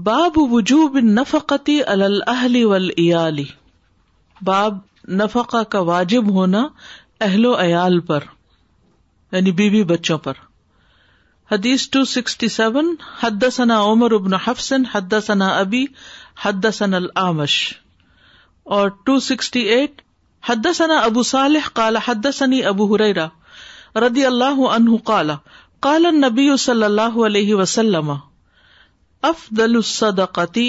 باب وجوب نفقتی الحلی باب نفقہ کا واجب ہونا اہل و عیال پر یعنی بیوی بی بچوں پر حدیث ٹو سکسٹی سیون حد ثنا عمر ابن حفسن ثنا ابی حد اور ٹو سکسٹی ایٹ حد ثنا ابو صالح کالا حد ثنی ابو ہریرا ردی اللہ عنہ کالا کالن نبی صلی اللہ علیہ وسلم اف دل صدقی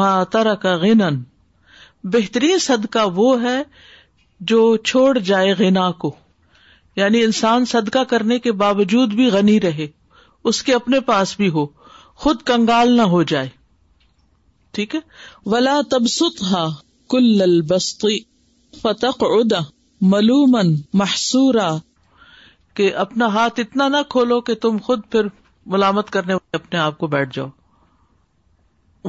مطارا کا غن بہترین صدقہ وہ ہے جو چھوڑ جائے گنا کو یعنی انسان صدقہ کرنے کے باوجود بھی غنی رہے اس کے اپنے پاس بھی ہو خود کنگال نہ ہو جائے ٹھیک ہے ولا تب کل بستی فتق ادا ملومن محسورا کہ اپنا ہاتھ اتنا نہ کھولو کہ تم خود پھر ملامت کرنے اپنے آپ کو بیٹھ جاؤ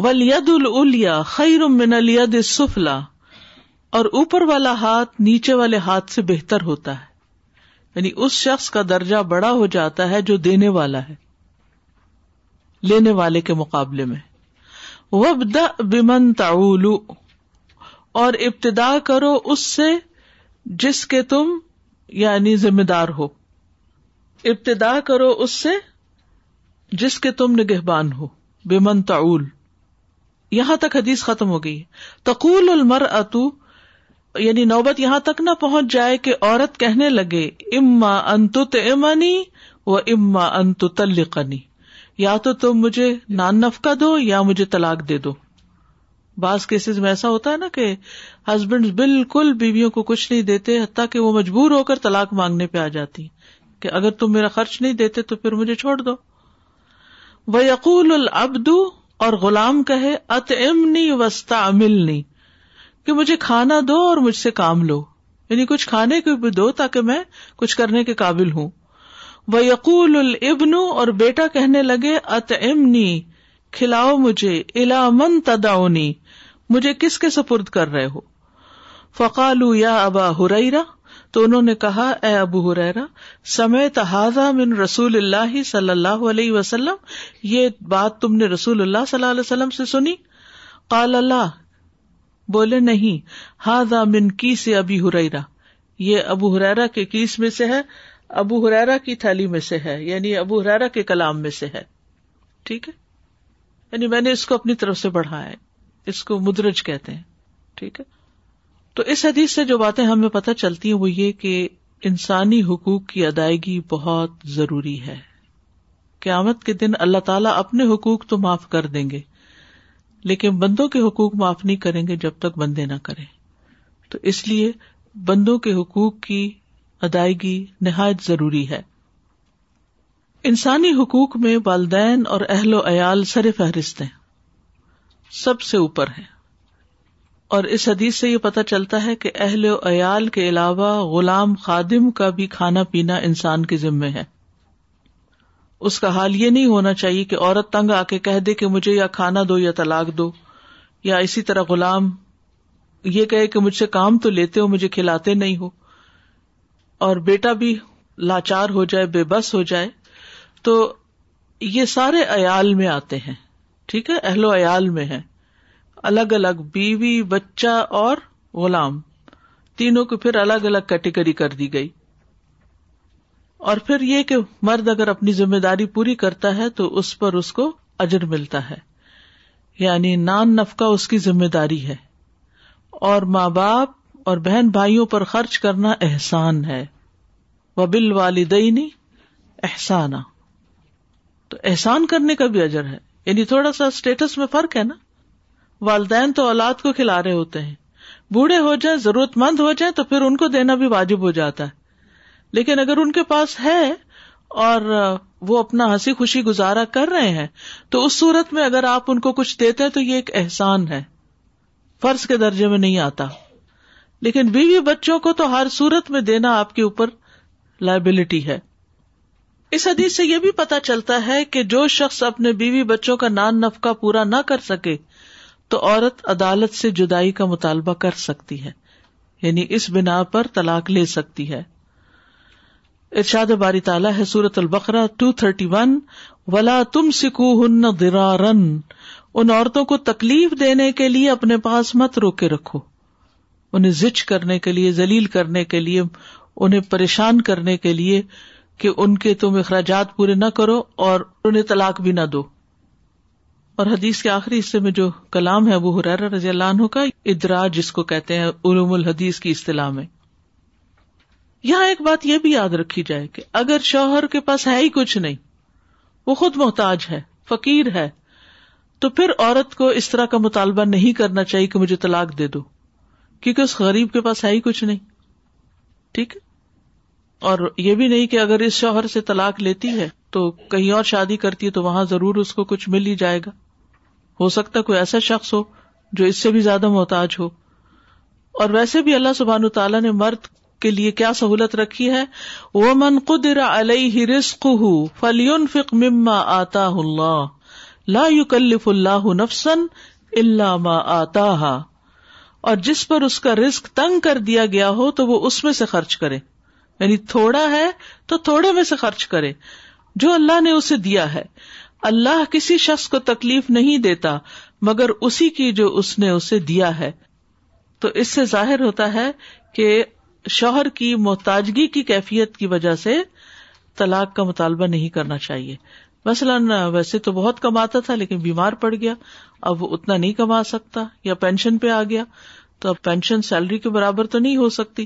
ولید الیا خیر من الید سفلا اور اوپر والا ہاتھ نیچے والے ہاتھ سے بہتر ہوتا ہے یعنی اس شخص کا درجہ بڑا ہو جاتا ہے جو دینے والا ہے لینے والے کے مقابلے میں وب دا بیمن تاول اور ابتدا کرو اس سے جس کے تم یعنی ذمہ دار ہو ابتدا کرو اس سے جس کے تم نگہبان ہو بمن تعول یہاں تک حدیث ختم ہو گئی تقول المر اتو یعنی نوبت یہاں تک نہ پہنچ جائے کہ عورت کہنے لگے اما انت امنی و اما انت تلقنی یا تو تم مجھے نان نفکا دو یا مجھے طلاق دے دو بعض کیسز میں ایسا ہوتا ہے نا کہ ہسبینڈ بالکل بیویوں کو کچھ نہیں دیتے حتیٰ کہ وہ مجبور ہو کر طلاق مانگنے پہ آ جاتی کہ اگر تم میرا خرچ نہیں دیتے تو پھر مجھے چھوڑ دو وہ یقول العبد اور غلام کہے ات امنی وسطی کہ مجھے کھانا دو اور مجھ سے کام لو یعنی کچھ کھانے کو بھی دو تاکہ میں کچھ کرنے کے قابل ہوں وہ یقول البن اور بیٹا کہنے لگے ات امنی کھلاؤ مجھے الا من تداؤنی مجھے کس کے سپرد کر رہے ہو فقالو یا ابا ہریرا تو انہوں نے کہا اے ابو ہریرا سمے تحزا من رسول اللہ صلی اللہ علیہ وسلم یہ بات تم نے رسول اللہ صلی اللہ علیہ وسلم سے سنی قال اللہ بولے نہیں ہاضا من کی سے ابی حریرا یہ ابو حریرا کے کیس میں سے ہے ابو حریرا کی تھیلی میں سے ہے یعنی ابو حریرا کے کلام میں سے ہے ٹھیک ہے یعنی میں نے اس کو اپنی طرف سے بڑھایا ہے اس کو مدرج کہتے ہیں ٹھیک ہے تو اس حدیث سے جو باتیں ہمیں پتہ چلتی ہیں وہ یہ کہ انسانی حقوق کی ادائیگی بہت ضروری ہے قیامت کے دن اللہ تعالیٰ اپنے حقوق تو معاف کر دیں گے لیکن بندوں کے حقوق معاف نہیں کریں گے جب تک بندے نہ کریں تو اس لیے بندوں کے حقوق کی ادائیگی نہایت ضروری ہے انسانی حقوق میں والدین اور اہل و عیال سر فہرست ہیں سب سے اوپر ہیں اور اس حدیث سے یہ پتہ چلتا ہے کہ اہل و عیال کے علاوہ غلام خادم کا بھی کھانا پینا انسان کے ذمے ہے اس کا حال یہ نہیں ہونا چاہیے کہ عورت تنگ آ کے کہہ دے کہ مجھے یا کھانا دو یا طلاق دو یا اسی طرح غلام یہ کہے کہ مجھ سے کام تو لیتے ہو مجھے کھلاتے نہیں ہو اور بیٹا بھی لاچار ہو جائے بے بس ہو جائے تو یہ سارے عیال میں آتے ہیں ٹھیک ہے اہل و عیال میں ہیں الگ الگ بیوی بچہ اور غلام تینوں کو پھر الگ الگ کیٹیگری کر دی گئی اور پھر یہ کہ مرد اگر اپنی ذمہ داری پوری کرتا ہے تو اس پر اس کو اجر ملتا ہے یعنی نان نفقہ اس کی ذمہ داری ہے اور ماں باپ اور بہن بھائیوں پر خرچ کرنا احسان ہے وبل والدینی احسانہ تو احسان کرنے کا بھی اجر ہے یعنی تھوڑا سا اسٹیٹس میں فرق ہے نا والدین تو اولاد کو کھلا رہے ہوتے ہیں بوڑھے ہو جائیں ضرورت مند ہو جائیں تو پھر ان کو دینا بھی واجب ہو جاتا ہے لیکن اگر ان کے پاس ہے اور وہ اپنا ہنسی خوشی گزارا کر رہے ہیں تو اس صورت میں اگر آپ ان کو کچھ دیتے ہیں تو یہ ایک احسان ہے فرض کے درجے میں نہیں آتا لیکن بیوی بچوں کو تو ہر صورت میں دینا آپ کے اوپر لائبلٹی ہے اس حدیث سے یہ بھی پتا چلتا ہے کہ جو شخص اپنے بیوی بچوں کا نان نفقہ پورا نہ کر سکے تو عورت عدالت سے جدائی کا مطالبہ کر سکتی ہے یعنی اس بنا پر طلاق لے سکتی ہے ارشاد باری تالا ہے سورت البقرا ٹو تھرٹی ون ولا تم سکو ہن درارن ان عورتوں کو تکلیف دینے کے لیے اپنے پاس مت رو کے رکھو انہیں زچ کرنے کے لیے زلیل کرنے کے لیے انہیں پریشان کرنے کے لیے کہ ان کے تم اخراجات پورے نہ کرو اور انہیں طلاق بھی نہ دو اور حدیث کے آخری حصے میں جو کلام ہے وہ حرار رضی اللہ عنہ کا ادرا جس کو کہتے ہیں علوم الحدیث کی اصطلاح میں یہاں ایک بات یہ بھی یاد رکھی جائے کہ اگر شوہر کے پاس ہے ہی کچھ نہیں وہ خود محتاج ہے فقیر ہے تو پھر عورت کو اس طرح کا مطالبہ نہیں کرنا چاہیے کہ مجھے طلاق دے دو کیونکہ اس غریب کے پاس ہے ہی کچھ نہیں ٹھیک اور یہ بھی نہیں کہ اگر اس شوہر سے طلاق لیتی ہے تو کہیں اور شادی کرتی ہے تو وہاں ضرور اس کو کچھ مل ہی جائے گا ہو سکتا ہے کوئی ایسا شخص ہو جو اس سے بھی زیادہ محتاج ہو اور ویسے بھی اللہ سبحان تعالیٰ نے مرد کے لیے کیا سہولت رکھی ہے وہ من قدر علیہ رسق مما آتا آتا اللہ اللہ اللہ لا نفسن ما اور جس پر اس کا رسک تنگ کر دیا گیا ہو تو وہ اس میں سے خرچ کرے یعنی تھوڑا ہے تو تھوڑے میں سے خرچ کرے جو اللہ نے اسے دیا ہے اللہ کسی شخص کو تکلیف نہیں دیتا مگر اسی کی جو اس نے اسے دیا ہے تو اس سے ظاہر ہوتا ہے کہ شوہر کی محتاجگی کی کیفیت کی وجہ سے طلاق کا مطالبہ نہیں کرنا چاہیے مثلاً ویسے تو بہت کماتا تھا لیکن بیمار پڑ گیا اب وہ اتنا نہیں کما سکتا یا پینشن پہ آ گیا تو اب پینشن سیلری کے برابر تو نہیں ہو سکتی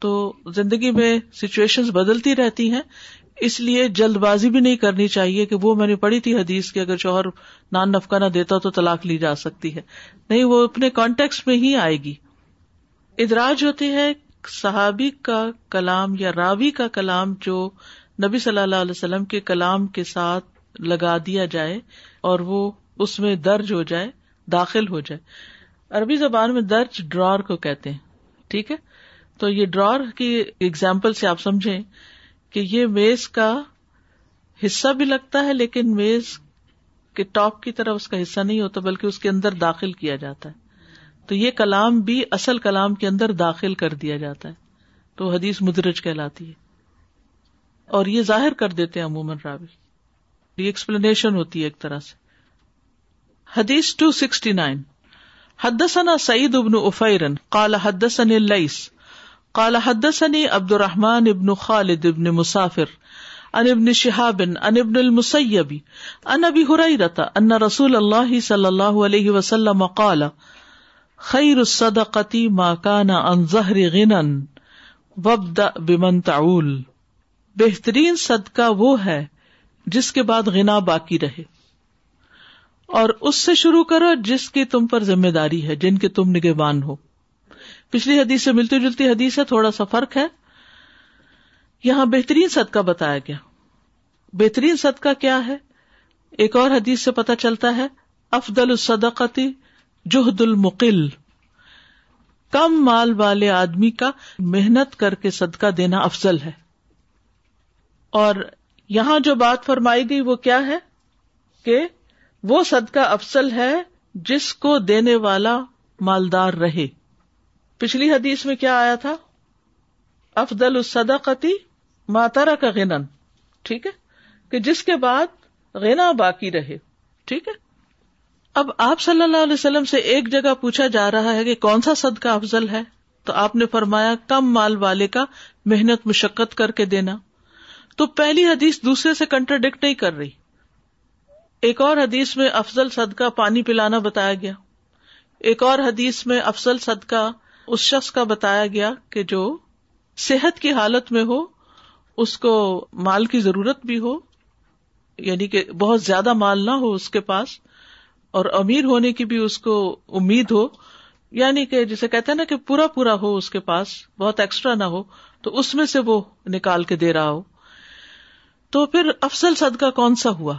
تو زندگی میں سچویشن بدلتی رہتی ہیں اس لیے جلد بازی بھی نہیں کرنی چاہیے کہ وہ میں نے پڑھی تھی حدیث کہ اگر شوہر نان نفکا نہ دیتا تو طلاق لی جا سکتی ہے نہیں وہ اپنے کانٹیکس میں ہی آئے گی ادراج ہوتی ہے صحابی کا کلام یا راوی کا کلام جو نبی صلی اللہ علیہ وسلم کے کلام کے ساتھ لگا دیا جائے اور وہ اس میں درج ہو جائے داخل ہو جائے عربی زبان میں درج ڈرار کو کہتے ہیں ٹھیک ہے تو یہ ڈرار کی اگزامپل سے آپ سمجھیں کہ یہ میز کا حصہ بھی لگتا ہے لیکن میز کے ٹاپ کی طرف اس کا حصہ نہیں ہوتا بلکہ اس کے اندر داخل کیا جاتا ہے تو یہ کلام بھی اصل کلام کے اندر داخل کر دیا جاتا ہے تو حدیث مدرج کہلاتی ہے اور یہ ظاہر کر دیتے ہیں عموماً راوی یہ ایکسپلینیشن ہوتی ہے ایک طرح سے حدیث ٹو سکسٹی نائن حدثنا سعید ابن افیرن قال حدثنا لئیس کالا حدثني عبد الرحمن ابن خالد ابن مسافر ان شہابن المسبی ان ہرائی رتا ان رسول اللہ صلی اللہ علیہ وسلم خیر غنن قطعی بمن تعول بہترین صدقہ وہ ہے جس کے بعد گنا باقی رہے اور اس سے شروع کرو جس کی تم پر ذمہ داری ہے جن کے تم نگہ بان ہو پچھلی حدیث سے ملتی جلتی حدیث ہے تھوڑا سا فرق ہے یہاں بہترین صدقہ بتایا گیا بہترین صدقہ کیا ہے ایک اور حدیث سے پتا چلتا ہے افدل الصدقتی جہد المقل کم مال والے آدمی کا محنت کر کے صدقہ دینا افضل ہے اور یہاں جو بات فرمائی گئی وہ کیا ہے کہ وہ صدقہ افضل ہے جس کو دینے والا مالدار رہے پچھلی حدیث میں کیا آیا تھا افضل الصدقتی ماتارا کا غنن ٹھیک ہے کہ جس کے بعد غنا باقی رہے ٹھیک ہے اب آپ صلی اللہ علیہ وسلم سے ایک جگہ پوچھا جا رہا ہے کہ کون سا سد کا افضل ہے تو آپ نے فرمایا کم مال والے کا محنت مشقت کر کے دینا تو پہلی حدیث دوسرے سے کنٹرڈکٹ نہیں کر رہی ایک اور حدیث میں افضل صدقہ پانی پلانا بتایا گیا ایک اور حدیث میں افضل صدقہ اس شخص کا بتایا گیا کہ جو صحت کی حالت میں ہو اس کو مال کی ضرورت بھی ہو یعنی کہ بہت زیادہ مال نہ ہو اس کے پاس اور امیر ہونے کی بھی اس کو امید ہو یعنی کہ جسے کہتے ہیں نا کہ پورا پورا ہو اس کے پاس بہت ایکسٹرا نہ ہو تو اس میں سے وہ نکال کے دے رہا ہو تو پھر افسل صدقہ کون سا ہوا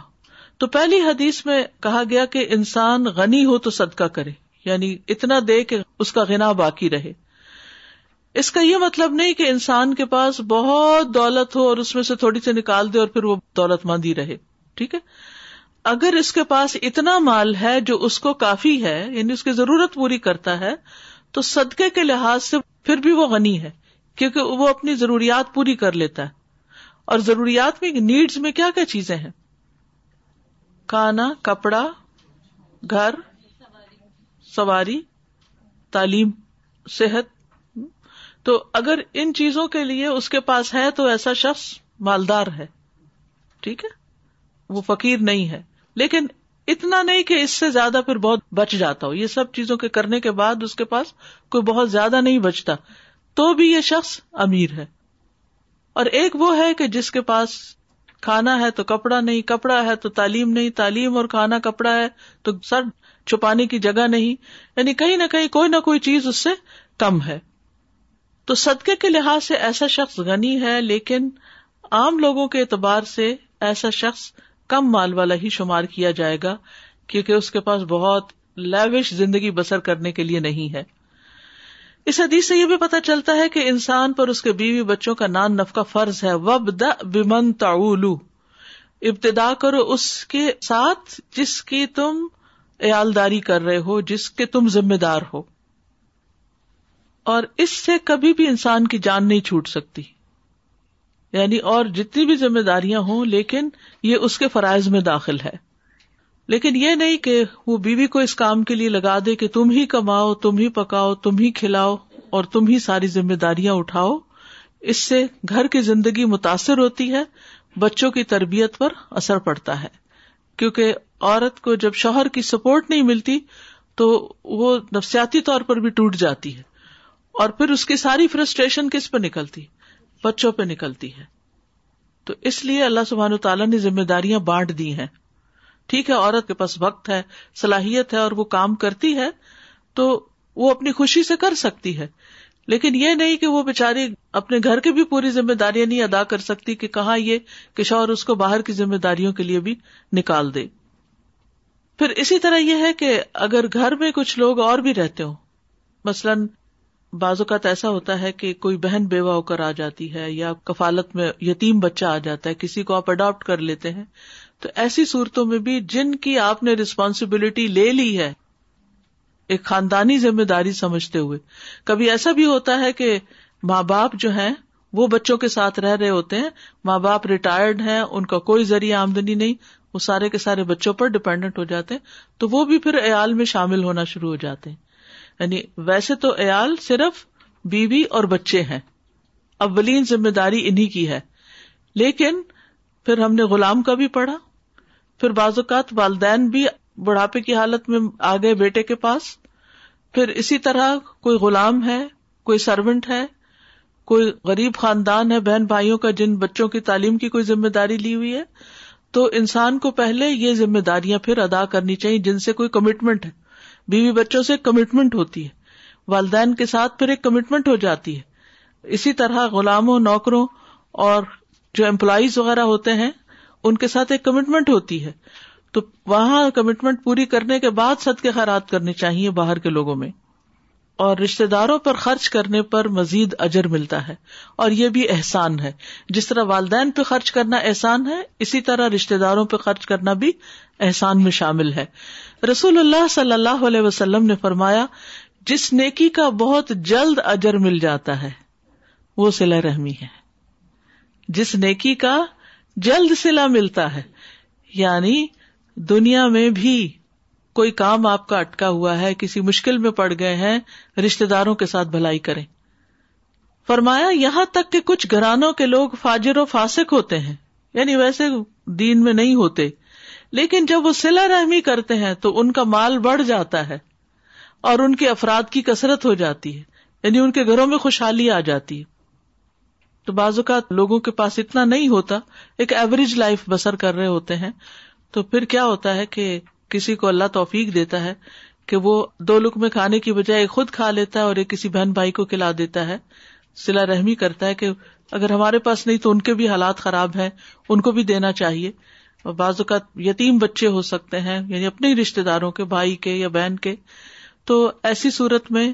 تو پہلی حدیث میں کہا گیا کہ انسان غنی ہو تو صدقہ کرے یعنی اتنا دے کہ اس کا گنا باقی رہے اس کا یہ مطلب نہیں کہ انسان کے پاس بہت دولت ہو اور اس میں سے تھوڑی سی نکال دے اور پھر وہ دولت مند ہی رہے ٹھیک ہے اگر اس کے پاس اتنا مال ہے جو اس کو کافی ہے یعنی اس کی ضرورت پوری کرتا ہے تو صدقے کے لحاظ سے پھر بھی وہ غنی ہے کیونکہ وہ اپنی ضروریات پوری کر لیتا ہے اور ضروریات میں نیڈز میں کیا کیا چیزیں ہیں کانا کپڑا گھر سواری تعلیم صحت تو اگر ان چیزوں کے لیے اس کے پاس ہے تو ایسا شخص مالدار ہے ٹھیک ہے وہ فقیر نہیں ہے لیکن اتنا نہیں کہ اس سے زیادہ پھر بہت بچ جاتا ہو یہ سب چیزوں کے کرنے کے بعد اس کے پاس کوئی بہت زیادہ نہیں بچتا تو بھی یہ شخص امیر ہے اور ایک وہ ہے کہ جس کے پاس کھانا ہے تو کپڑا نہیں کپڑا ہے تو تعلیم نہیں تعلیم اور کھانا کپڑا ہے تو سر چھپانے کی جگہ نہیں یعنی کہیں نہ کہیں کوئی نہ کوئی چیز اس سے کم ہے تو صدقے کے لحاظ سے ایسا شخص غنی ہے لیکن عام لوگوں کے اعتبار سے ایسا شخص کم مال والا ہی شمار کیا جائے گا کیونکہ اس کے پاس بہت لیوش زندگی بسر کرنے کے لیے نہیں ہے اس حدیث سے یہ بھی پتا چلتا ہے کہ انسان پر اس کے بیوی بچوں کا نان نفقہ فرض ہے وب دا ابتدا کرو اس کے ساتھ جس کی تم اری کر رہے ہو جس کے تم ذمہ دار ہو اور اس سے کبھی بھی انسان کی جان نہیں چھوٹ سکتی یعنی اور جتنی بھی ذمہ داریاں ہوں لیکن یہ اس کے فرائض میں داخل ہے لیکن یہ نہیں کہ وہ بیوی بی کو اس کام کے لیے لگا دے کہ تم ہی کماؤ تم ہی پکاؤ تم ہی کھلاؤ اور تم ہی ساری ذمہ داریاں اٹھاؤ اس سے گھر کی زندگی متاثر ہوتی ہے بچوں کی تربیت پر اثر پڑتا ہے کیونکہ عورت کو جب شوہر کی سپورٹ نہیں ملتی تو وہ نفسیاتی طور پر بھی ٹوٹ جاتی ہے اور پھر اس کی ساری فرسٹریشن کس پہ نکلتی بچوں پہ نکلتی ہے تو اس لیے اللہ سبحان تعالیٰ نے ذمہ داریاں بانٹ دی ہیں ٹھیک ہے عورت کے پاس وقت ہے صلاحیت ہے اور وہ کام کرتی ہے تو وہ اپنی خوشی سے کر سکتی ہے لیکن یہ نہیں کہ وہ بےچاری اپنے گھر کی بھی پوری ذمہ داریاں نہیں ادا کر سکتی کہ کہاں یہ کہ شوہر اس کو باہر کی ذمہ داریوں کے لیے بھی نکال دے پھر اسی طرح یہ ہے کہ اگر گھر میں کچھ لوگ اور بھی رہتے ہوں مثلاً بعض اوقات ایسا ہوتا ہے کہ کوئی بہن بیوہ ہو کر آ جاتی ہے یا کفالت میں یتیم بچہ آ جاتا ہے کسی کو آپ اڈاپٹ کر لیتے ہیں تو ایسی صورتوں میں بھی جن کی آپ نے ریسپانسبلٹی لے لی ہے ایک خاندانی ذمہ داری سمجھتے ہوئے کبھی ایسا بھی ہوتا ہے کہ ماں باپ جو ہیں وہ بچوں کے ساتھ رہ رہے ہوتے ہیں ماں باپ ریٹائرڈ ہیں ان کا کوئی ذریعہ آمدنی نہیں وہ سارے کے سارے بچوں پر ڈپینڈنٹ ہو جاتے ہیں تو وہ بھی پھر ایال میں شامل ہونا شروع ہو جاتے ہیں یعنی ویسے تو عیال صرف بیوی اور بچے ہیں اولین ذمہ داری انہی کی ہے لیکن پھر ہم نے غلام کا بھی پڑھا پھر بعض اوقات والدین بھی بڑھاپے کی حالت میں آ گئے بیٹے کے پاس پھر اسی طرح کوئی غلام ہے کوئی سروینٹ ہے کوئی غریب خاندان ہے بہن بھائیوں کا جن بچوں کی تعلیم کی کوئی ذمہ داری لی ہوئی ہے تو انسان کو پہلے یہ ذمہ داریاں پھر ادا کرنی چاہیے جن سے کوئی کمٹمنٹ ہے بیوی بچوں سے کمٹمنٹ ہوتی ہے والدین کے ساتھ پھر ایک کمٹمنٹ ہو جاتی ہے اسی طرح غلاموں نوکروں اور جو امپلائیز وغیرہ ہوتے ہیں ان کے ساتھ ایک کمٹمنٹ ہوتی ہے تو وہاں کمٹمنٹ پوری کرنے کے بعد صدقے خیرات کرنے چاہیے باہر کے لوگوں میں اور رشتے داروں پر خرچ کرنے پر مزید اجر ملتا ہے اور یہ بھی احسان ہے جس طرح والدین پہ خرچ کرنا احسان ہے اسی طرح رشتے داروں پہ خرچ کرنا بھی احسان میں شامل ہے رسول اللہ صلی اللہ علیہ وسلم نے فرمایا جس نیکی کا بہت جلد اجر مل جاتا ہے وہ سلا رحمی ہے جس نیکی کا جلد سلا ملتا ہے یعنی دنیا میں بھی کوئی کام آپ کا اٹکا ہوا ہے کسی مشکل میں پڑ گئے ہیں رشتے داروں کے ساتھ بھلائی کریں فرمایا یہاں تک کہ کچھ گھرانوں کے لوگ فاجر و فاسق ہوتے ہیں یعنی ویسے دین میں نہیں ہوتے لیکن جب وہ سلا رحمی کرتے ہیں تو ان کا مال بڑھ جاتا ہے اور ان کے افراد کی کثرت ہو جاتی ہے یعنی ان کے گھروں میں خوشحالی آ جاتی ہے تو بعض اوقات لوگوں کے پاس اتنا نہیں ہوتا ایک ایوریج لائف بسر کر رہے ہوتے ہیں تو پھر کیا ہوتا ہے کہ کسی کو اللہ توفیق دیتا ہے کہ وہ دو لک میں کھانے کی بجائے خود کھا لیتا ہے اور ایک کسی بہن بھائی کو کھلا دیتا ہے سلا رحمی کرتا ہے کہ اگر ہمارے پاس نہیں تو ان کے بھی حالات خراب ہیں ان کو بھی دینا چاہیے اور بعض اوقات یتیم بچے ہو سکتے ہیں یعنی اپنے ہی رشتے داروں کے بھائی کے یا بہن کے تو ایسی صورت میں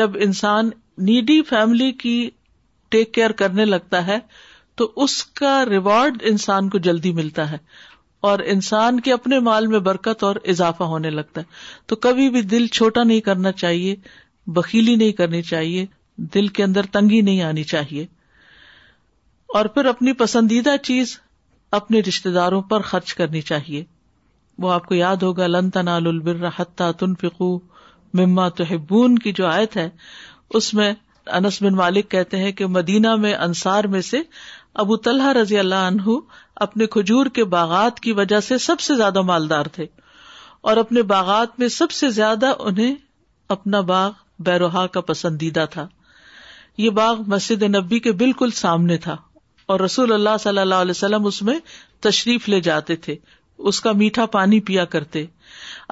جب انسان نیڈی فیملی کی ٹیک کیئر کرنے لگتا ہے تو اس کا ریوارڈ انسان کو جلدی ملتا ہے اور انسان کے اپنے مال میں برکت اور اضافہ ہونے لگتا ہے تو کبھی بھی دل چھوٹا نہیں کرنا چاہیے بکیلی نہیں کرنی چاہیے دل کے اندر تنگی نہیں آنی چاہیے اور پھر اپنی پسندیدہ چیز اپنے رشتے داروں پر خرچ کرنی چاہیے وہ آپ کو یاد ہوگا لن تنا حتہ تن فکو مما تو آیت ہے اس میں انس بن مالک کہتے ہیں کہ مدینہ میں انصار میں سے ابو طلحہ رضی اللہ عنہ اپنے کھجور کے باغات کی وجہ سے سب سے زیادہ مالدار تھے اور اپنے باغات میں سب سے زیادہ انہیں اپنا باغ بیروہا کا پسندیدہ تھا یہ باغ مسجد نبی کے بالکل سامنے تھا اور رسول اللہ صلی اللہ علیہ وسلم اس میں تشریف لے جاتے تھے اس کا میٹھا پانی پیا کرتے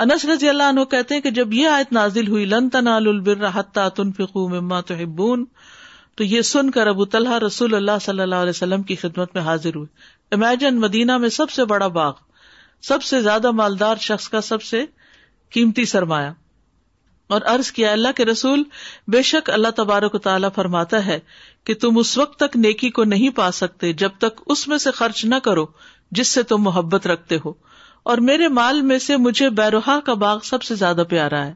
انس رضی اللہ عنہ کہتے ہیں کہ جب یہ آیت نازل ہوئی لن البر تنالراحت تنفقوا مما تحبون تو یہ سن کر ابو طلحہ رسول اللہ صلی اللہ علیہ وسلم کی خدمت میں حاضر ہوئے امیجن مدینہ میں سب سے بڑا باغ سب سے زیادہ مالدار شخص کا سب سے قیمتی سرمایہ اور عرض کیا اللہ کے رسول بے شک اللہ تبارک و تعالیٰ فرماتا ہے کہ تم اس وقت تک نیکی کو نہیں پا سکتے جب تک اس میں سے خرچ نہ کرو جس سے تم محبت رکھتے ہو اور میرے مال میں سے مجھے بیروہ کا باغ سب سے زیادہ پیارا ہے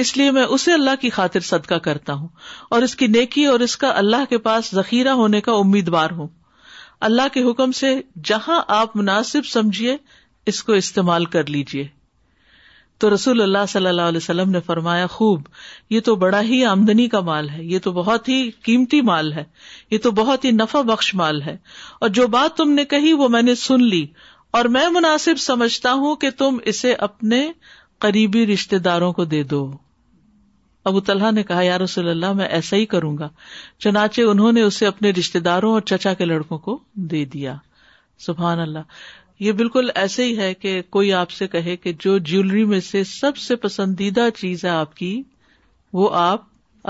اس لیے میں اسے اللہ کی خاطر صدقہ کرتا ہوں اور اس کی نیکی اور اس کا اللہ کے پاس ذخیرہ ہونے کا امیدوار ہوں اللہ کے حکم سے جہاں آپ مناسب سمجھیے اس کو استعمال کر لیجیے تو رسول اللہ صلی اللہ علیہ وسلم نے فرمایا خوب یہ تو بڑا ہی آمدنی کا مال ہے یہ تو بہت ہی قیمتی مال ہے یہ تو بہت ہی نفع بخش مال ہے اور جو بات تم نے کہی وہ میں نے سن لی اور میں مناسب سمجھتا ہوں کہ تم اسے اپنے قریبی رشتے داروں کو دے دو ابو طلحہ نے کہا رسول اللہ میں ایسا ہی کروں گا چنانچہ انہوں نے اسے اپنے رشتے داروں اور چچا کے لڑکوں کو دے دیا سبحان اللہ یہ بالکل ایسے ہی ہے کہ کوئی آپ سے کہے کہ جو جیولری میں سے سب سے پسندیدہ چیز ہے آپ کی وہ آپ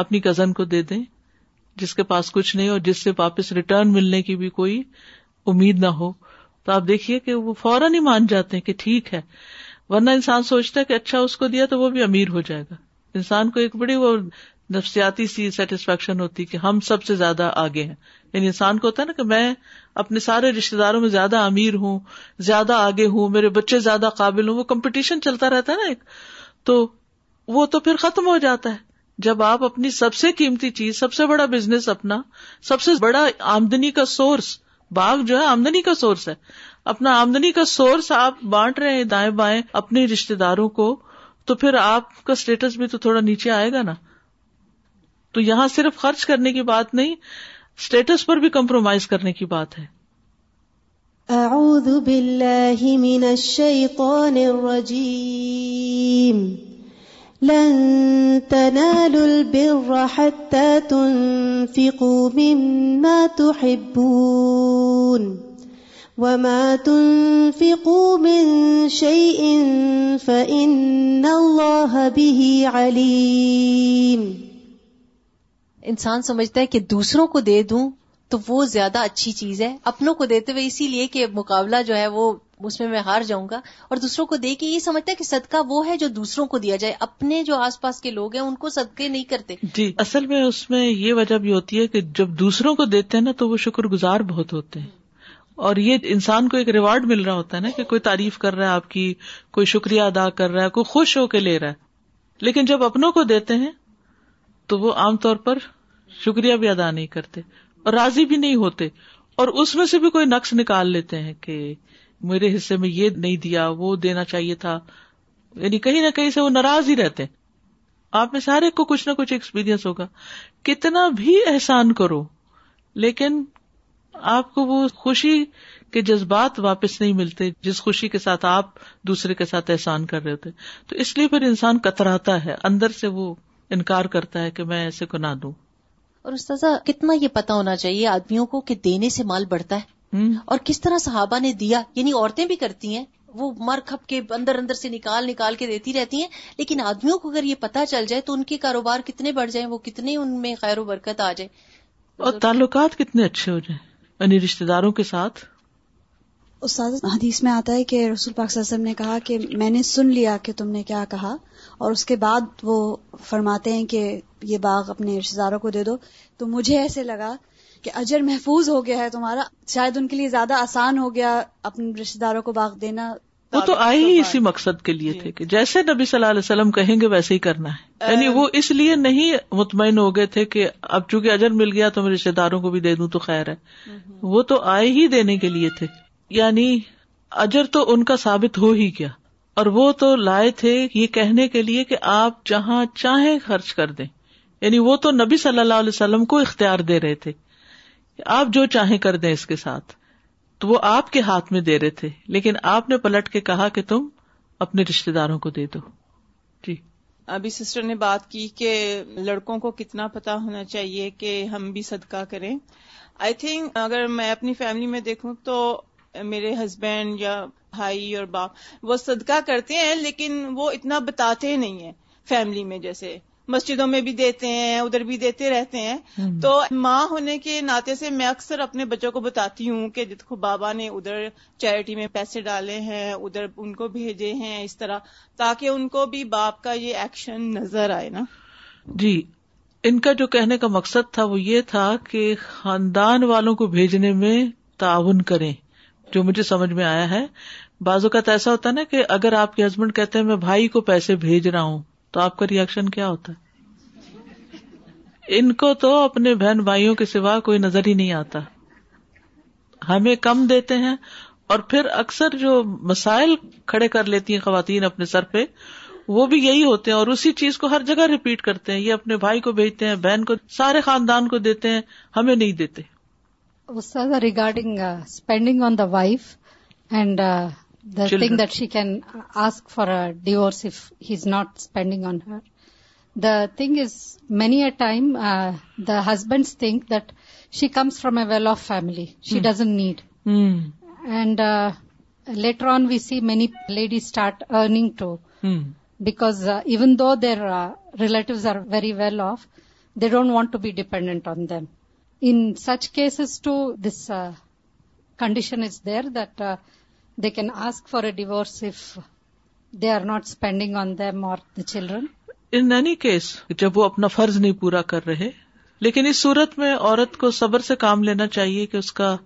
اپنی کزن کو دے دیں جس کے پاس کچھ نہیں اور جس سے واپس ریٹرن ملنے کی بھی کوئی امید نہ ہو تو آپ دیکھیے کہ وہ فوراً ہی مان جاتے ہیں کہ ٹھیک ہے ورنہ انسان سوچتا ہے کہ اچھا اس کو دیا تو وہ بھی امیر ہو جائے گا انسان کو ایک بڑی وہ نفسیاتی سی سیٹسفیکشن ہوتی کہ ہم سب سے زیادہ آگے ہیں یعنی انسان کو ہوتا ہے نا کہ میں اپنے سارے رشتے داروں میں زیادہ امیر ہوں زیادہ آگے ہوں میرے بچے زیادہ قابل ہوں وہ کمپٹیشن چلتا رہتا ہے نا ایک تو وہ تو پھر ختم ہو جاتا ہے جب آپ اپنی سب سے قیمتی چیز سب سے بڑا بزنس اپنا سب سے بڑا آمدنی کا سورس باغ جو ہے آمدنی کا سورس ہے اپنا آمدنی کا سورس آپ بانٹ رہے ہیں دائیں بائیں اپنے رشتے داروں کو تو پھر آپ کا اسٹیٹس بھی تو تھوڑا نیچے آئے گا نا تو یہاں صرف خرچ کرنے کی بات نہیں اسٹیٹس پر بھی کمپرومائز کرنے کی بات ہے اعوذ باللہ من الشیطان الرجیم لن تنالوا البر تنفقوا مما تحبون وما تنفقوا من شيء فإن الله به عليم انسان سمجھتا ہے کہ دوسروں کو دے دوں تو وہ زیادہ اچھی چیز ہے اپنوں کو دیتے ہوئے اسی لیے کہ مقابلہ جو ہے وہ اس میں میں ہار جاؤں گا اور دوسروں کو دے کے یہ سمجھتا ہے کہ صدقہ وہ ہے جو دوسروں کو دیا جائے اپنے جو آس پاس کے لوگ ہیں ان کو صدقے نہیں کرتے جی اصل میں اس میں یہ وجہ بھی ہوتی ہے کہ جب دوسروں کو دیتے ہیں نا تو وہ شکر گزار بہت ہوتے ہیں اور یہ انسان کو ایک ریوارڈ مل رہا ہوتا ہے نا کہ کوئی تعریف کر رہا ہے آپ کی کوئی شکریہ ادا کر رہا ہے کوئی خوش ہو کے لے رہا ہے لیکن جب اپنوں کو دیتے ہیں تو وہ عام طور پر شکریہ بھی ادا نہیں کرتے اور راضی بھی نہیں ہوتے اور اس میں سے بھی کوئی نقص نکال لیتے ہیں کہ میرے حصے میں یہ نہیں دیا وہ دینا چاہیے تھا یعنی کہیں نہ کہیں سے وہ ناراض ہی رہتے ہیں آپ میں سارے کو کچھ نہ کچھ ایکسپیرئنس ہوگا کتنا بھی احسان کرو لیکن آپ کو وہ خوشی کے جذبات واپس نہیں ملتے جس خوشی کے ساتھ آپ دوسرے کے ساتھ احسان کر رہے تھے تو اس لیے پھر انسان کتراتا ہے اندر سے وہ انکار کرتا ہے کہ میں ایسے کو نہ دوں اور استاذ کتنا یہ پتا ہونا چاہیے آدمیوں کو کہ دینے سے مال بڑھتا ہے اور کس طرح صحابہ نے دیا یعنی عورتیں بھی کرتی ہیں وہ مر کھپ کے اندر اندر سے نکال نکال کے دیتی رہتی ہیں لیکن آدمیوں کو اگر یہ پتا چل جائے تو ان کے کاروبار کتنے بڑھ جائیں وہ کتنے ان میں خیر و برکت آ جائے اور تعلقات کتنے اچھے ہو جائیں یعنی رشتے داروں کے ساتھ استاد حدیث میں آتا ہے کہ رسول پاک صلی اللہ علیہ وسلم نے کہا کہ میں نے سن لیا کہ تم نے کیا کہا اور اس کے بعد وہ فرماتے ہیں کہ یہ باغ اپنے رشتے داروں کو دے دو تو مجھے ایسے لگا کہ اجر محفوظ ہو گیا ہے تمہارا شاید ان کے لیے زیادہ آسان ہو گیا اپنے رشتے داروں کو باغ دینا وہ تو آئے ہی اسی مقصد کے لیے جی۔ تھے کہ جیسے نبی صلی اللہ علیہ وسلم کہیں گے ویسے ہی کرنا ہے یعنی وہ اس لیے نہیں مطمئن ہو گئے تھے کہ اب چونکہ اجر مل گیا تو میں رشتے داروں کو بھی دے دوں تو خیر ہے وہ تو آئے ہی دینے کے لیے تھے یعنی اجر تو ان کا ثابت ہو ہی گیا اور وہ تو لائے تھے یہ کہنے کے لیے کہ آپ جہاں چاہیں خرچ کر دیں یعنی وہ تو نبی صلی اللہ علیہ وسلم کو اختیار دے رہے تھے آپ جو چاہیں کر دیں اس کے ساتھ تو وہ آپ کے ہاتھ میں دے رہے تھے لیکن آپ نے پلٹ کے کہا کہ تم اپنے رشتے داروں کو دے دو جی ابھی سسٹر نے بات کی کہ لڑکوں کو کتنا پتا ہونا چاہیے کہ ہم بھی صدقہ کریں آئی تھنک اگر میں اپنی فیملی میں دیکھوں تو میرے ہسبینڈ یا بھائی اور باپ وہ صدقہ کرتے ہیں لیکن وہ اتنا بتاتے نہیں ہیں فیملی میں جیسے مسجدوں میں بھی دیتے ہیں ادھر بھی دیتے رہتے ہیں تو ماں ہونے کے ناطے سے میں اکثر اپنے بچوں کو بتاتی ہوں کہ دیکھو بابا نے ادھر چیریٹی میں پیسے ڈالے ہیں ادھر ان کو بھیجے ہیں اس طرح تاکہ ان کو بھی باپ کا یہ ایکشن نظر آئے نا جی ان کا جو کہنے کا مقصد تھا وہ یہ تھا کہ خاندان والوں کو بھیجنے میں تعاون کریں جو مجھے سمجھ میں آیا ہے بازو کا تو ایسا ہوتا ہے نا کہ اگر آپ کے ہسبینڈ کہتے ہیں میں بھائی کو پیسے بھیج رہا ہوں تو آپ کا ریئیکشن کیا ہوتا ہے ان کو تو اپنے بہن بھائیوں کے سوا کوئی نظر ہی نہیں آتا ہمیں کم دیتے ہیں اور پھر اکثر جو مسائل کھڑے کر لیتی ہیں خواتین اپنے سر پہ وہ بھی یہی ہوتے ہیں اور اسی چیز کو ہر جگہ ریپیٹ کرتے ہیں یہ اپنے بھائی کو بھیجتے ہیں بہن کو سارے خاندان کو دیتے ہیں ہمیں نہیں دیتے regarding spending on the wife and The children. Thing that she can ask for a divorce if he's not spending on her. The thing is, many a time, uh, the husbands think that she comes from a well-off family. She hmm. doesn't need. Mm. And uh, later on, we see many ladies start earning too. Mm. Because uh, even though their relatives are very well-off, they don't want to be dependent on them. In such cases too, this condition is there that spending on دور the children any case جب وہ اپنا فرض نہیں پورا کر رہے لیکن اس صورت میں عورت کو صبر سے کام لینا چاہیے کہ اس کا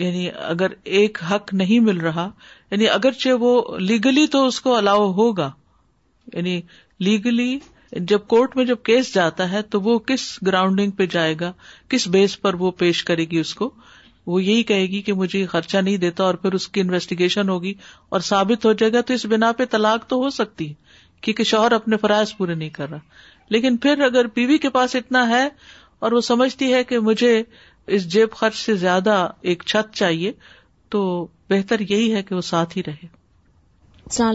یعنی اگر ایک حق نہیں مل رہا یعنی اگرچہ وہ لیگلی تو اس کو الاؤ ہوگا یعنی لیگلی جب کورٹ میں جب کیس جاتا ہے تو وہ کس گراؤنڈنگ پہ جائے گا کس بیس پر وہ پیش کرے گی اس کو وہ یہی کہے گی کہ مجھے خرچہ نہیں دیتا اور پھر اس کی انویسٹیگیشن ہوگی اور ثابت ہو جائے گا تو اس بنا پہ طلاق تو ہو سکتی ہے کیونکہ شوہر اپنے فرائض پورے نہیں کر رہا لیکن پھر اگر بی کے پاس اتنا ہے اور وہ سمجھتی ہے کہ مجھے اس جیب خرچ سے زیادہ ایک چھت چاہیے تو بہتر یہی ہے کہ وہ ساتھ ہی رہے السلام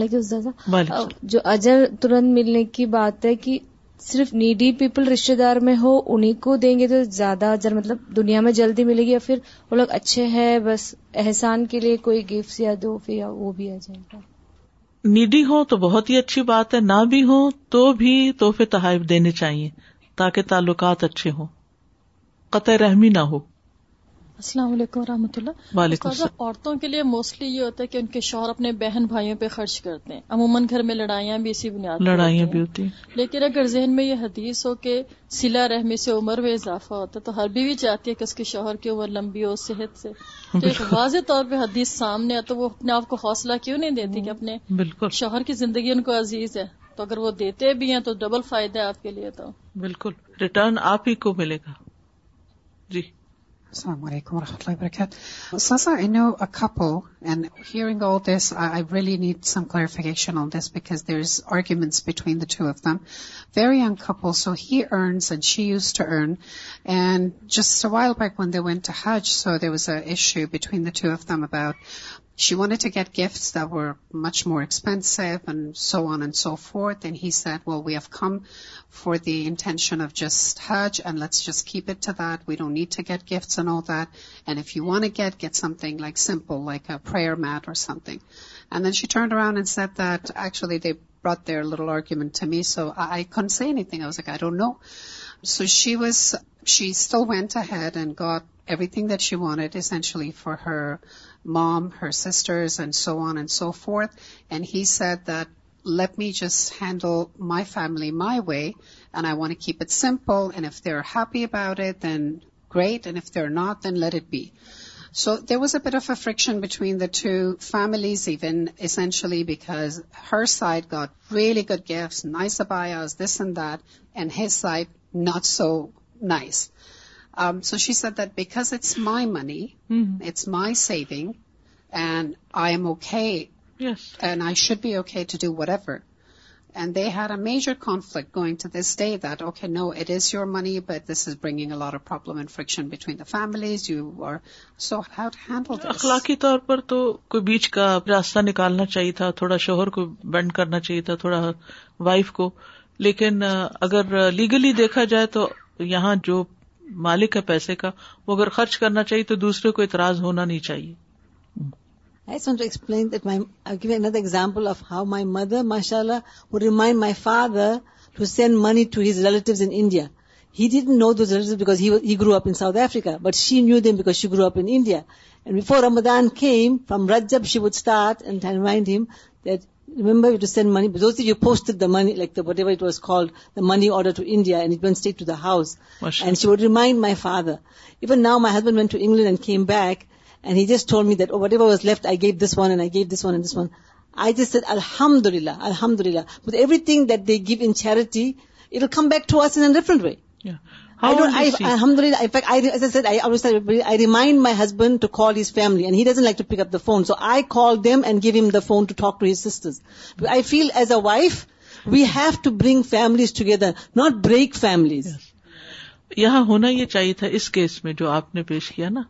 علیکم جو اجر ترنت ملنے کی بات ہے کہ صرف نیڈی پیپل رشتے دار میں ہو انہیں کو دیں گے تو زیادہ اجر مطلب دنیا میں جلدی ملے گی یا پھر وہ لوگ اچھے ہیں بس احسان کے لیے کوئی گفٹ یا دو یا وہ بھی آ جائے گا نیڈی ہو تو بہت ہی اچھی بات ہے نہ بھی ہو تو بھی تحفے تحائف دینے چاہیے تاکہ تعلقات اچھے ہوں قطع رحمی نہ ہو السلام علیکم و اللہ اللہ عورتوں کے لیے موسٹلی یہ ہوتا ہے کہ ان کے شوہر اپنے بہن بھائیوں پہ خرچ کرتے ہیں عموماً گھر میں لڑائیاں بھی اسی بنیاد لڑائیاں بھی ہوتی ہیں لیکن اگر ذہن میں یہ حدیث ہو کہ سلا رحمی سے عمر میں اضافہ ہوتا ہے تو ہر بیوی چاہتی ہے کہ اس کے شوہر کی عمر لمبی ہو صحت سے تو ایک واضح طور پہ حدیث سامنے ہے تو وہ اپنے آپ کو حوصلہ کیوں نہیں دیتی کہ اپنے بالکل شوہر کی زندگی ان کو عزیز ہے تو اگر وہ دیتے بھی ہیں تو ڈبل فائدہ ہے آپ کے لیے تو بالکل ریٹرن آپ ہی کو ملے گا جی السلام علیکم و رحمۃ اللہ وبرکاتہ hearing all I really need some clarification all this because there is arguments between the twelve them very young couple so he arranges to around just while one didn't was issue between the twelve them about she one it gave the و much more expensive so one so for then he set we him for the intention of just ہچ and let's just keep it then no not take gifts uh no that and if you want uh get get something like simple like for men or something set the actually dirt little argument me so I can see E thing آز ایک نو So she still went ahead and got everything that she wanted, essentially, for her mom, her sisters, and so on and so forth. And he said that, let me just handle my family my way, and I want to keep it simple. And if they're happy about it, then great. And if they're not, then let it be. So there was a bit of a friction between the two families, even essentially because her side got really good gifts, nice abayas, this and that, and his side not so nice. Um, so she said that because it's my money, mm-hmm. it's my saving, and I am okay, yes. and I should be okay to do whatever. And they had a major conflict going to this day that, okay, no, it is your money, but this is bringing a lot of problem and friction between the families. You are, so how to handle this? اخلاقی طور پر تو کوئی بیچ کا راستہ نکالنا چاہیے تھا تھوڑا شوہر کو بینڈ کرنا چاہیے تھا تھوڑا وائف کو لیکن اگر لیگلی دیکھا جائے تو یہاں جو مالک ہے پیسے کا وہ اگر خرچ کرنا چاہیے تو دوسرے کو اعتراض ہونا نہیں چاہیے grew in South Africa but she knew them because from Recep she that remember you to send moneys post money like was call money order to India and when stay to the house and she would remind my father even now my husband to England came back his met whatever was left الحمد للہ الحمد للہ with everything until will back to ours different way husband to call his family and he pick up phone so I call them and give them the phone to talk to his sister I feel as a wife we have to bring families to not break family یہاں ہونا یہ چاہیے تھا اس case میں جو آپ نے پیش کیا نا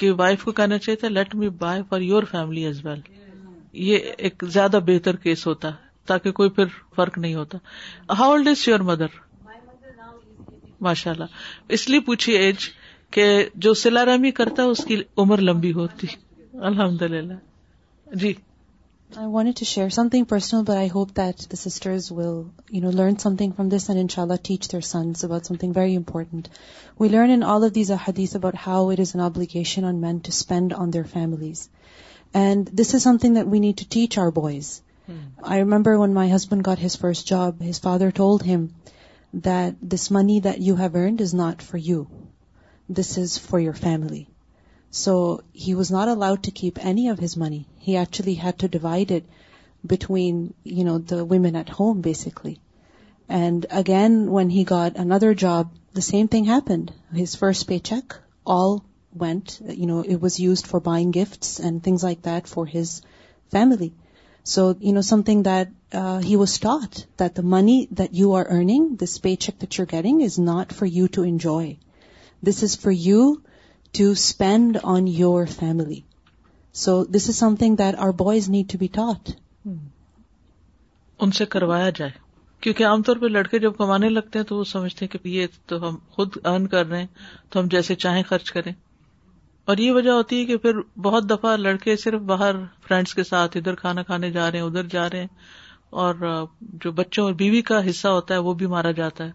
کہ وائف کو کہنا چاہیے تھا let me buy for your family as well یہ ایک زیادہ بہتر کیس ہوتا تاکہ کوئی پھر فرق نہیں ہوتا how old is your mother ماشاء اللہ اس لیے پوچھی ایج کہ جو سلا رحمی کرتا اس کی عمر لمبی ہوتی الحمد للہ جی I want to share something personal but I hope that the sisters will you know learn something from this and ان شاء اللہ teach their sons about something very important we learn in all of these احادیث about how it is an obligation on men to spend on their families and this is something that we need to teach our boys I remember when my husband got his first job his father told him that this money that you have earned is not for you. This is for your family. So he was not allowed to keep any of his money. He actually had to divide it between, the women at home, basically. And again, when he got another job, the same thing happened. His first paycheck all went, it was used for buying gifts and things like that for his family. So you know something that he was start that the money that you are earning this paycheck that you carrying is not for you to enjoy this is for you to spend on your family so this is something that our boys need to be taught ان سے کروایا جائے کیونکہ عام طور پہ لڑکے جب کمانے لگتے ہیں تو وہ سمجھتے ہیں کہ یہ تو ہم خود ارن کر رہے ہیں تو ہم جیسے چاہیں خرچ کریں اور یہ وجہ ہوتی ہے کہ پھر بہت دفعہ لڑکے صرف باہر فرینڈس کے ساتھ ادھر کھانا کھانے جا رہے ہیں ادھر جا رہے ہیں اور جو بچوں اور بیوی کا حصہ ہوتا ہے وہ بھی مارا جاتا ہے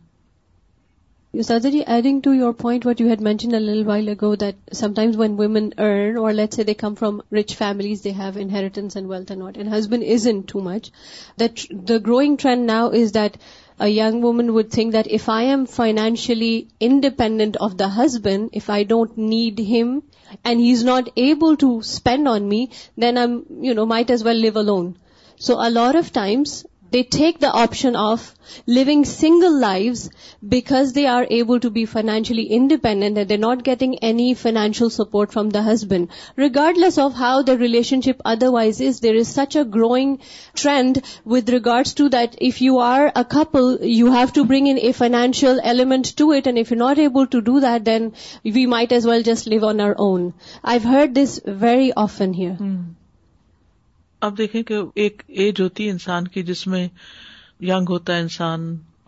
growing trend now is that a young woman would think that if I am financially independent of the husband, if I don't need him and he's not able to spend on me, then I'm might as well live alone. So a lot of times they take the option of living single lives because they are able to be financially independent and they're not getting any financial support from the husband. Regardless of how the relationship otherwise is, there is such a growing trend with regards to that if you are a couple, you have to bring in a financial element to it, and if you're not able to do that, then we might as well just live on our own. I've heard this very often here. Hmm. آپ دیکھیں کہ ایک age ہوتی ہے انسان کی جس میں یگ ہوتا ہے انسان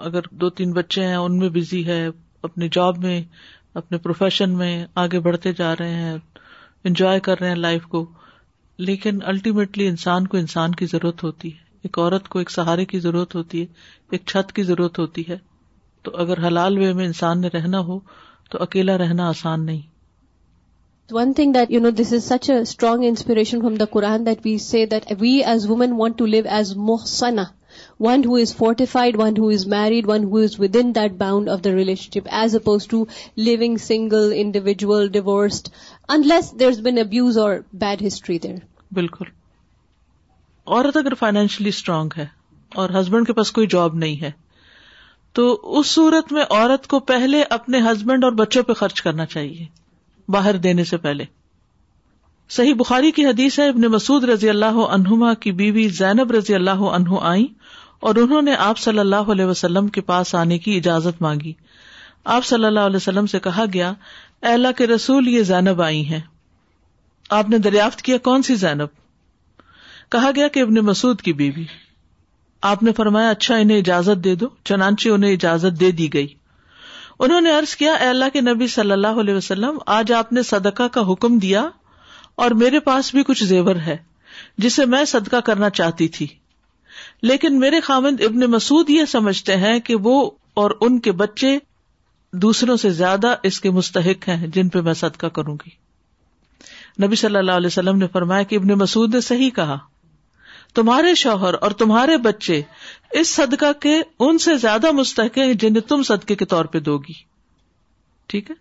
اگر دو تین بچے ہیں ان میں بزی ہے اپنے جاب میں اپنے پروفیشن میں آگے بڑھتے جا رہے ہیں انجوائے کر رہے ہیں لائف کو لیکن الٹیمیٹلی انسان کو انسان کی ضرورت ہوتی ہے ایک عورت کو ایک سہارے کی ضرورت ہوتی ہے ایک چھت کی ضرورت ہوتی ہے تو اگر حلال وے میں انسان نے رہنا ہو تو اکیلا رہنا آسان نہیں one thing that you know this is such strong inspiration from the Quran that we see that we as women want to live as موسنا one who is fortified one who is married one who is with in that bound of the relationship as opposed to لوگ single individual divorced unless there is been abuse or bad history there بالکل عورت اگر financially strong ہے اور husband کے پاس کوئی job نہیں ہے تو اس صورت میں عورت کو پہلے اپنے ہسبینڈ اور بچوں پہ خرچ کرنا چاہیے باہر دینے سے پہلے صحیح بخاری کی حدیث ہے ابن مسعود رضی اللہ عنہا کی بیوی زینب رضی اللہ عنہ آئی اور انہوں نے آپ صلی اللہ علیہ وسلم کے پاس آنے کی اجازت مانگی آپ صلی اللہ علیہ وسلم سے کہا گیا اہل کے رسول یہ زینب آئی ہیں آپ نے دریافت کیا کون سی زینب کہا گیا کہ ابن مسعود کی بیوی آپ نے فرمایا اچھا انہیں اجازت دے دو چنانچہ انہیں اجازت دے دی گئی انہوں نے ارض کیا اے اللہ کے نبی صلی اللہ علیہ وسلم آج آپ نے صدقہ کا حکم دیا اور میرے پاس بھی کچھ زیور ہے جسے میں صدقہ کرنا چاہتی تھی لیکن میرے خامد ابن مسعود یہ سمجھتے ہیں کہ وہ اور ان کے بچے دوسروں سے زیادہ اس کے مستحق ہیں جن پہ میں صدقہ کروں گی نبی صلی اللہ علیہ وسلم نے فرمایا کہ ابن مسعود نے صحیح کہا تمہارے شوہر اور تمہارے بچے اس صدقہ کے ان سے زیادہ مستحق ہیں جنہیں تم صدقے کے طور پہ دو گی ٹھیک ہے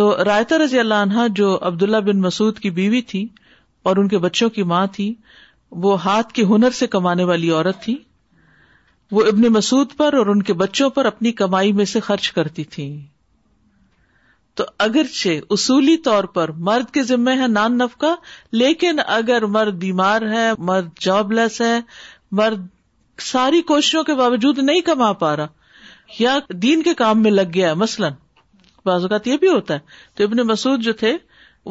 تو رائتا رضی اللہ عنہ جو عبداللہ بن مسعود کی بیوی تھی اور ان کے بچوں کی ماں تھی وہ ہاتھ کے ہنر سے کمانے والی عورت تھی وہ ابن مسعود پر اور ان کے بچوں پر اپنی کمائی میں سے خرچ کرتی تھیں تو اگرچہ اصولی طور پر مرد کے ذمے ہے نان نفقہ لیکن اگر مرد بیمار ہے مرد جاب لیس ہے مرد ساری کوششوں کے باوجود نہیں کما پا رہا یا دین کے کام میں لگ گیا ہے مثلاً بعض اوقات یہ بھی ہوتا ہے تو ابن مسعود جو تھے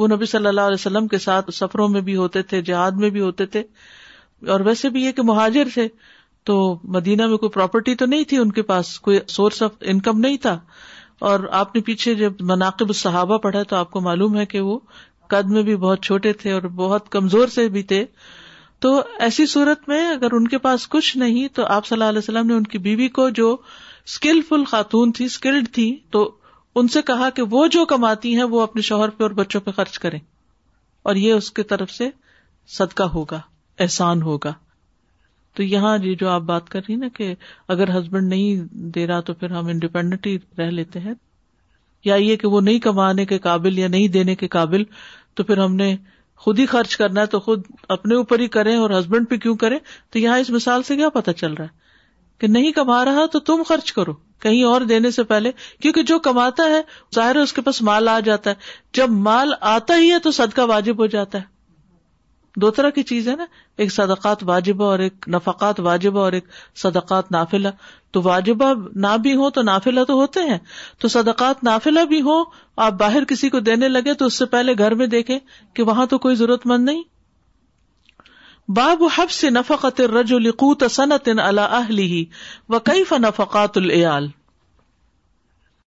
وہ نبی صلی اللہ علیہ وسلم کے ساتھ سفروں میں بھی ہوتے تھے جہاد میں بھی ہوتے تھے اور ویسے بھی یہ کہ مہاجر تھے تو مدینہ میں کوئی پراپرٹی تو نہیں تھی ان کے پاس کوئی سورس آف انکم نہیں تھا اور آپ نے پیچھے جب مناقب الصحابہ پڑھا تو آپ کو معلوم ہے کہ وہ قد میں بھی بہت چھوٹے تھے اور بہت کمزور سے بھی تھے تو ایسی صورت میں اگر ان کے پاس کچھ نہیں تو آپ صلی اللہ علیہ وسلم نے ان کی بیوی کو جو اسکل فل خاتون تھی اسکلڈ تھی تو ان سے کہا کہ وہ جو کماتی ہیں وہ اپنے شوہر پہ اور بچوں پہ خرچ کریں اور یہ اس کی طرف سے صدقہ ہوگا احسان ہوگا تو یہاں جی جو آپ بات کر رہی نا کہ اگر ہسبینڈ نہیں دے رہا تو پھر ہم انڈیپینڈنٹ ہی رہ لیتے ہیں یا یہ کہ وہ نہیں کمانے کے قابل یا نہیں دینے کے قابل تو پھر ہم نے خود ہی خرچ کرنا ہے تو خود اپنے اوپر ہی کریں اور ہسبینڈ پہ کیوں کریں تو یہاں اس مثال سے کیا پتا چل رہا ہے کہ نہیں کما رہا تو تم خرچ کرو کہیں اور دینے سے پہلے کیونکہ جو کماتا ہے ظاہر ہے اس کے پاس مال آ جاتا ہے جب مال آتا ہی ہے تو صدقہ واجب ہو جاتا ہے دو طرح کی چیز ہے نا ایک صدقات واجبہ اور ایک نفقات واجبہ اور ایک صدقات نافلا تو واجبہ نہ بھی ہو تو نافلا تو ہوتے ہیں تو صدقات نافلا بھی ہو آپ باہر کسی کو دینے لگے تو اس سے پہلے گھر میں دیکھے کہ وہاں تو کوئی ضرورت مند نہیں باب حب سے نفقت رج القوت صنعت اللہ اہلی و کئی فنفقات العیال